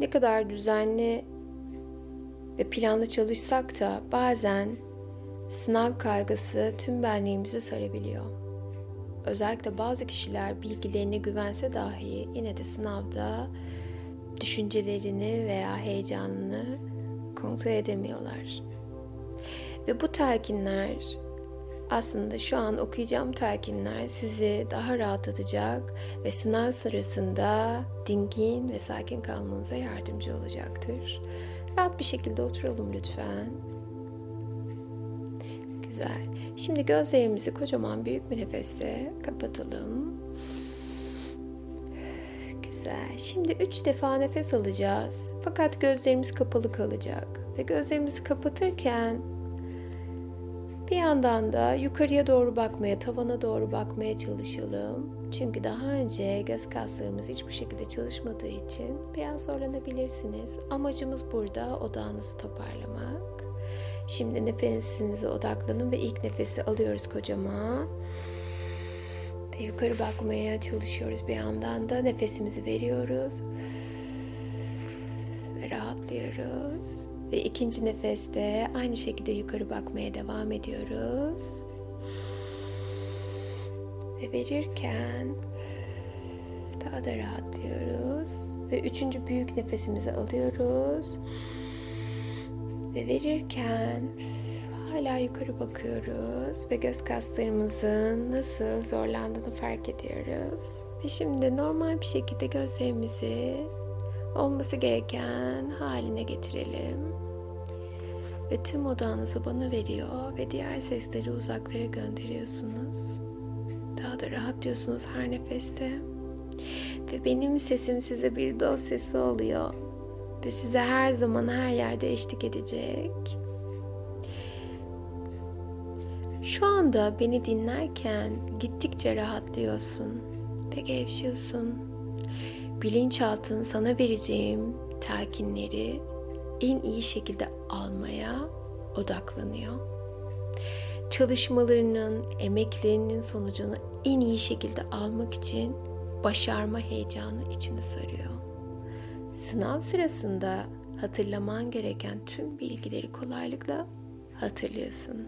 ne kadar düzenli ve planlı çalışsak da bazen sınav kaygısı tüm benliğimizi sarabiliyor. Özellikle bazı kişiler bilgilerine güvense dahi yine de sınavda düşüncelerini veya heyecanını kontrol edemiyorlar. Ve bu telkinler aslında şu an okuyacağım telkinler sizi daha rahatlatacak ve sınav sırasında dingin ve sakin kalmanıza yardımcı olacaktır. Rahat bir şekilde oturalım lütfen. Güzel. Şimdi gözlerimizi kocaman büyük bir nefeste kapatalım. Güzel. Şimdi üç defa nefes alacağız. Fakat gözlerimiz kapalı kalacak. Ve gözlerimizi kapatırken bir yandan da yukarıya doğru bakmaya, tavana doğru bakmaya çalışalım. Çünkü daha önce göz kaslarımız hiçbir şekilde çalışmadığı için biraz zorlanabilirsiniz. Amacımız burada odağınızı toparlamak. Şimdi nefesinize odaklanın ve ilk nefesi alıyoruz kocaman. Ve yukarı bakmaya çalışıyoruz bir yandan da nefesimizi veriyoruz. Ve rahatlıyoruz. Ve ikinci nefeste aynı şekilde yukarı bakmaya devam ediyoruz. Ve verirken daha da rahatlıyoruz. Ve üçüncü büyük nefesimizi alıyoruz. Ve verirken hala yukarı bakıyoruz ve göz kaslarımızın nasıl zorlandığını fark ediyoruz. Ve şimdi normal bir şekilde gözlerimizi olması gereken haline getirelim. Ve tüm odağınızı bana veriyor ve diğer sesleri uzaklara gönderiyorsunuz. Daha da rahat diyorsunuz her nefeste. Ve benim sesim size bir dost sesi oluyor. Ve size her zaman her yerde eşlik edecek. Şu anda beni dinlerken gittikçe rahatlıyorsun ve gevşiyorsun. Bilinçaltın sana vereceğim telkinleri en iyi şekilde almaya odaklanıyor. Çalışmalarının, emeklerinin sonucunu en iyi şekilde almak için başarma heyecanı içini sarıyor. Sınav sırasında hatırlaman gereken tüm bilgileri kolaylıkla hatırlıyorsun.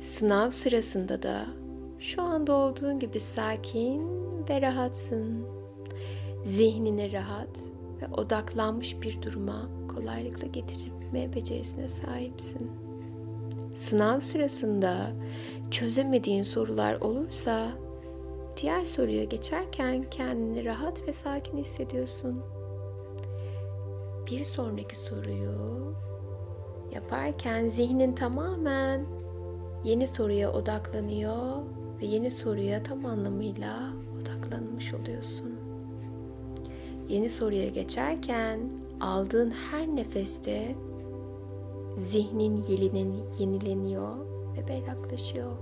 Sınav sırasında da şu anda olduğun gibi sakin ve rahatsın. Zihnini rahat ve odaklanmış bir duruma kolaylıkla getirme becerisine sahipsin. Sınav sırasında çözemediğin sorular olursa diğer soruya geçerken kendini rahat ve sakin hissediyorsun. Bir sonraki soruyu yaparken zihnin tamamen yeni soruya odaklanıyor ve yeni soruya tam anlamıyla odaklanmış oluyorsun. Yeni soruya geçerken aldığın her nefeste zihnin yelinin yenileniyor ve berraklaşıyor.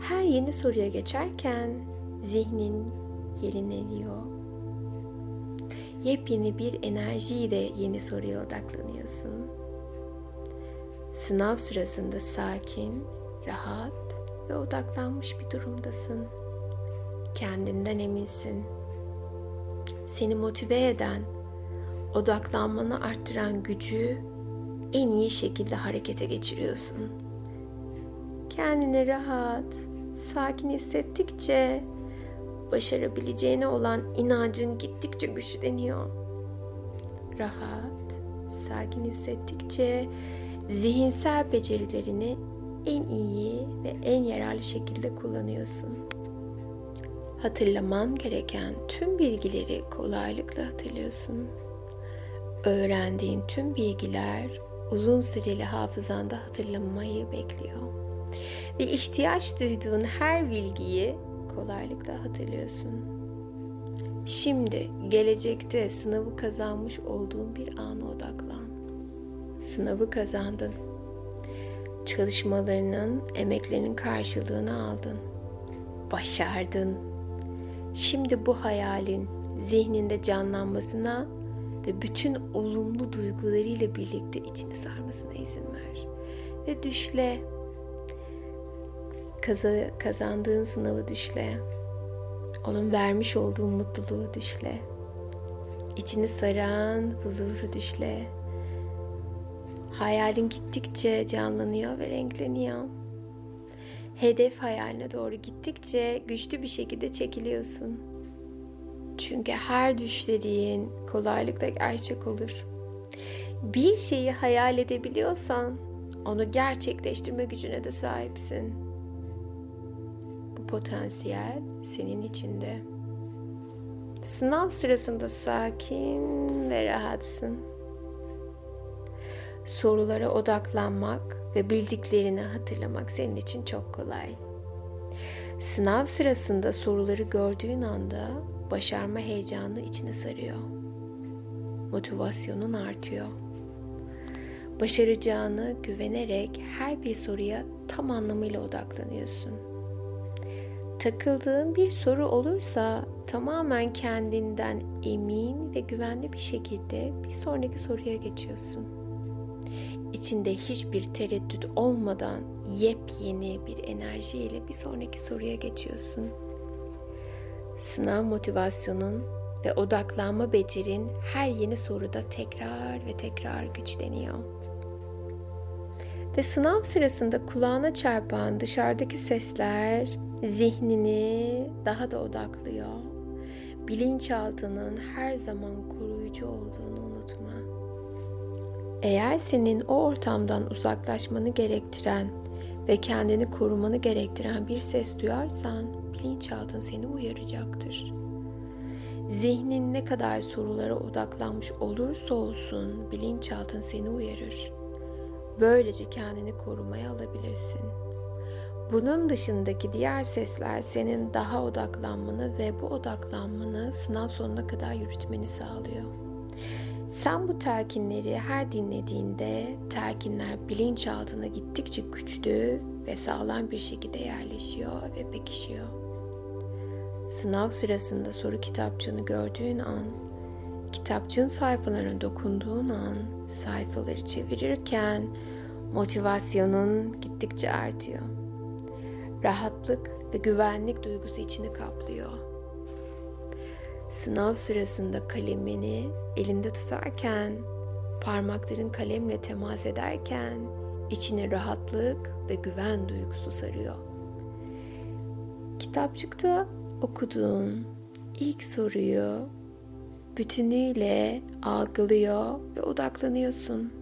Her yeni soruya geçerken zihnin yenileniyor. Yepyeni bir enerjiyle yeni soruya odaklanıyorsun. Sınav sırasında sakin, rahat ve odaklanmış bir durumdasın. Kendinden eminsin. Seni motive eden, odaklanmanı arttıran gücü en iyi şekilde harekete geçiriyorsun. Kendini rahat, sakin hissettikçe başarabileceğine olan inancın gittikçe güçleniyor. Rahat, sakin hissettikçe zihinsel becerilerini en iyi ve en yararlı şekilde kullanıyorsun. Hatırlaman gereken tüm bilgileri kolaylıkla hatırlıyorsun. Öğrendiğin tüm bilgiler uzun süreli hafızanda hatırlamayı bekliyor. Ve ihtiyaç duyduğun her bilgiyi kolaylıkla hatırlıyorsun. Şimdi gelecekte sınavı kazanmış olduğun bir ana odaklan. Sınavı kazandın. Çalışmalarının, emeklerinin karşılığını aldın. Başardın. Şimdi bu hayalin zihninde canlanmasına ve bütün olumlu duygularıyla birlikte içini sarmasına izin ver. Ve düşle. Kaza, kazandığın sınavı düşle. Onun vermiş olduğu mutluluğu düşle. içini saran huzuru düşle. Hayalin gittikçe canlanıyor ve renkleniyor. Hedef hayaline doğru gittikçe güçlü bir şekilde çekiliyorsun. Çünkü her düşlediğin kolaylıkla gerçek olur. Bir şeyi hayal edebiliyorsan onu gerçekleştirme gücüne de sahipsin. Bu potansiyel senin içinde. Sınav sırasında sakin ve rahatsın. Sorulara odaklanmak ve bildiklerini hatırlamak senin için çok kolay. Sınav sırasında soruları gördüğün anda başarma heyecanı içine sarıyor. Motivasyonun artıyor. Başaracağını güvenerek her bir soruya tam anlamıyla odaklanıyorsun. Takıldığın bir soru olursa tamamen kendinden emin ve güvenli bir şekilde bir sonraki soruya geçiyorsun. İçinde hiçbir tereddüt olmadan yepyeni bir enerjiyle bir sonraki soruya geçiyorsun. Sınav motivasyonun ve odaklanma becerin her yeni soruda tekrar ve tekrar güçleniyor. Ve sınav sırasında kulağına çarpan dışarıdaki sesler zihnini daha da odaklıyor. Bilinçaltının her zaman koruyucu olduğunu unutma. Eğer senin o ortamdan uzaklaşmanı gerektiren ve kendini korumanı gerektiren bir ses duyarsan bilinçaltın seni uyaracaktır. Zihnin ne kadar sorulara odaklanmış olursa olsun bilinçaltın seni uyarır. Böylece kendini korumaya alabilirsin. Bunun dışındaki diğer sesler senin daha odaklanmanı ve bu odaklanmanı sınav sonuna kadar yürütmeni sağlıyor. Sen bu telkinleri her dinlediğinde telkinler bilinçaltına gittikçe güçlü ve sağlam bir şekilde yerleşiyor ve pekişiyor. Sınav sırasında soru kitapçığını gördüğün an, kitapçığın sayfalarına dokunduğun an, sayfaları çevirirken motivasyonun gittikçe artıyor. Rahatlık ve güvenlik duygusu içini kaplıyor. Sınav sırasında kalemini elinde tutarken, parmakların kalemle temas ederken içine rahatlık ve güven duygusu sarıyor. Kitapçıkta okuduğun ilk soruyu bütünüyle algılıyor ve odaklanıyorsun.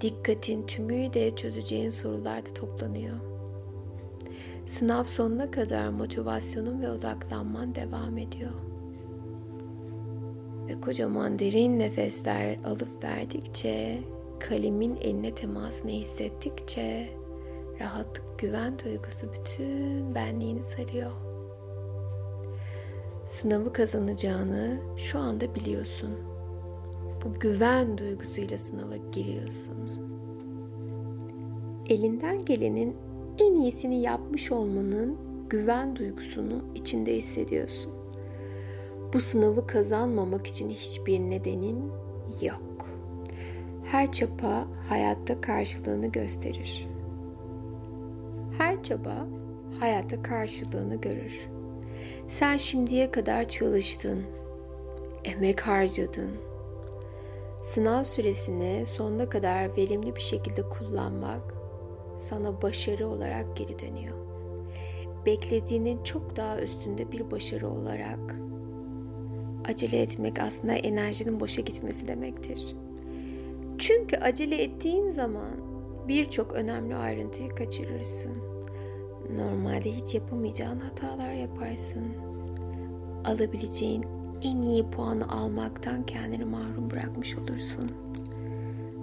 Dikkatin tümüyle de çözeceğin sorularda toplanıyor. Sınav sonuna kadar motivasyonun ve odaklanman devam ediyor. Ve kocaman derin nefesler alıp verdikçe, kalemin eline temasını hissettikçe rahatlık, güven duygusu bütün benliğini sarıyor. Sınavı kazanacağını şu anda biliyorsun. Bu güven duygusuyla sınava giriyorsun. Elinden gelenin en iyisini yapmış olmanın güven duygusunu içinde hissediyorsun. Bu sınavı kazanmamak için hiçbir nedenin yok. Her çaba hayatta karşılığını gösterir. Her çaba hayatta karşılığını görür. Sen şimdiye kadar çalıştın, emek harcadın. Sınav süresini sonuna kadar verimli bir şekilde kullanmak sana başarı olarak geri dönüyor. Beklediğinin çok daha üstünde bir başarı olarak acele etmek aslında enerjinin boşa gitmesi demektir. Çünkü acele ettiğin zaman birçok önemli ayrıntıyı kaçırırsın. Normalde hiç yapamayacağın hatalar yaparsın. Alabileceğin en iyi puanı almaktan kendini mahrum bırakmış olursun.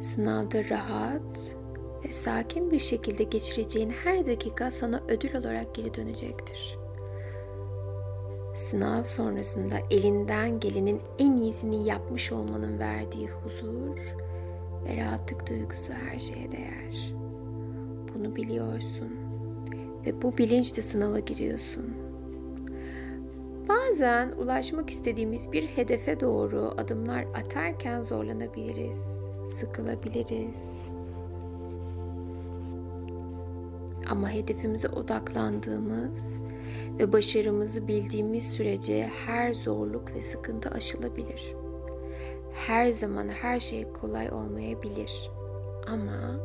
Sınavda rahat ve sakin bir şekilde geçireceğin her dakika sana ödül olarak geri dönecektir. Sınav sonrasında elinden gelenin en iyisini yapmış olmanın verdiği huzur ve rahatlık duygusu her şeye değer. Bunu biliyorsun ve bu bilinçle sınava giriyorsun. Bazen ulaşmak istediğimiz bir hedefe doğru adımlar atarken zorlanabiliriz, sıkılabiliriz. Ama hedefimize odaklandığımız ve başarımızı bildiğimiz sürece her zorluk ve sıkıntı aşılabilir. her zaman her şey kolay olmayabilir. Ama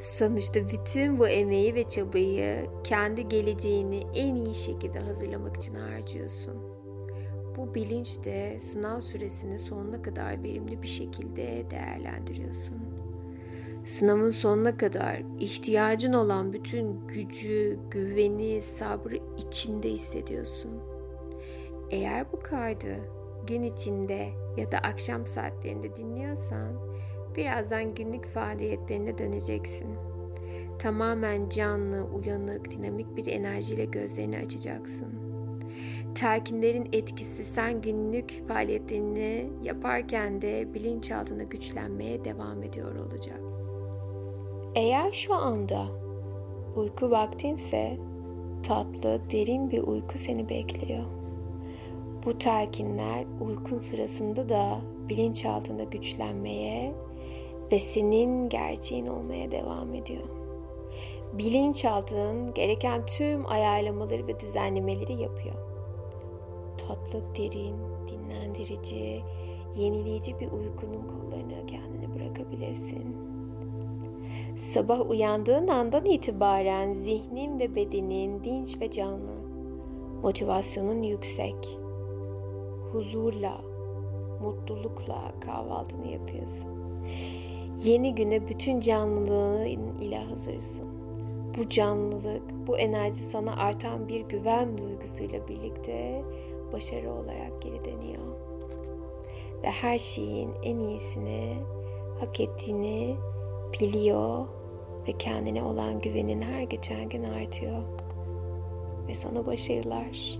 sonuçta bütün bu emeği ve çabayı kendi geleceğini en iyi şekilde hazırlamak için harcıyorsun. Bu bilinç de sınav süresini sonuna kadar verimli bir şekilde değerlendiriyorsun. Sınavın sonuna kadar ihtiyacın olan bütün gücü, güveni, sabrı içinde hissediyorsun. Eğer bu kaydı gün içinde ya da akşam saatlerinde dinliyorsan birazdan günlük faaliyetlerine döneceksin. Tamamen canlı, uyanık, dinamik bir enerjiyle gözlerini açacaksın. Telkinlerin etkisi sen günlük faaliyetlerini yaparken de bilinçaltına güçlenmeye devam ediyor olacak. Eğer şu anda uyku vaktinse tatlı, derin bir uyku seni bekliyor. Bu telkinler uykun sırasında da bilinçaltında güçlenmeye ve senin gerçeğin olmaya devam ediyor. Bilinçaltın gereken tüm ayarlamaları ve düzenlemeleri yapıyor. Tatlı, derin, dinlendirici, yenileyici bir uykunun kollarına kendini bırakabilirsin. Sabah uyandığın andan itibaren zihnin ve bedenin dinç ve canlı. Motivasyonun yüksek huzurla, mutlulukla kahvaltını yapıyorsun. Yeni güne bütün canlılığın ile hazırsın. Bu canlılık, bu enerji sana artan bir güven duygusuyla birlikte başarı olarak geri dönüyor. Ve her şeyin en iyisini hak ettiğini biliyor ve kendine olan güvenin her geçen gün artıyor. Ve sana başarılar.